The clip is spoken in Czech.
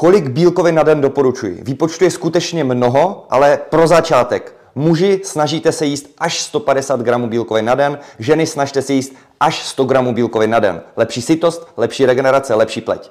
Kolik bílkovin na den doporučuji? Výpočtu je skutečně mnoho, ale pro začátek. Muži snažíte se jíst až 150 gramů bílkovin na den, ženy snažte se jíst až 100 gramů bílkovin na den. Lepší sytost, lepší regenerace, lepší pleť.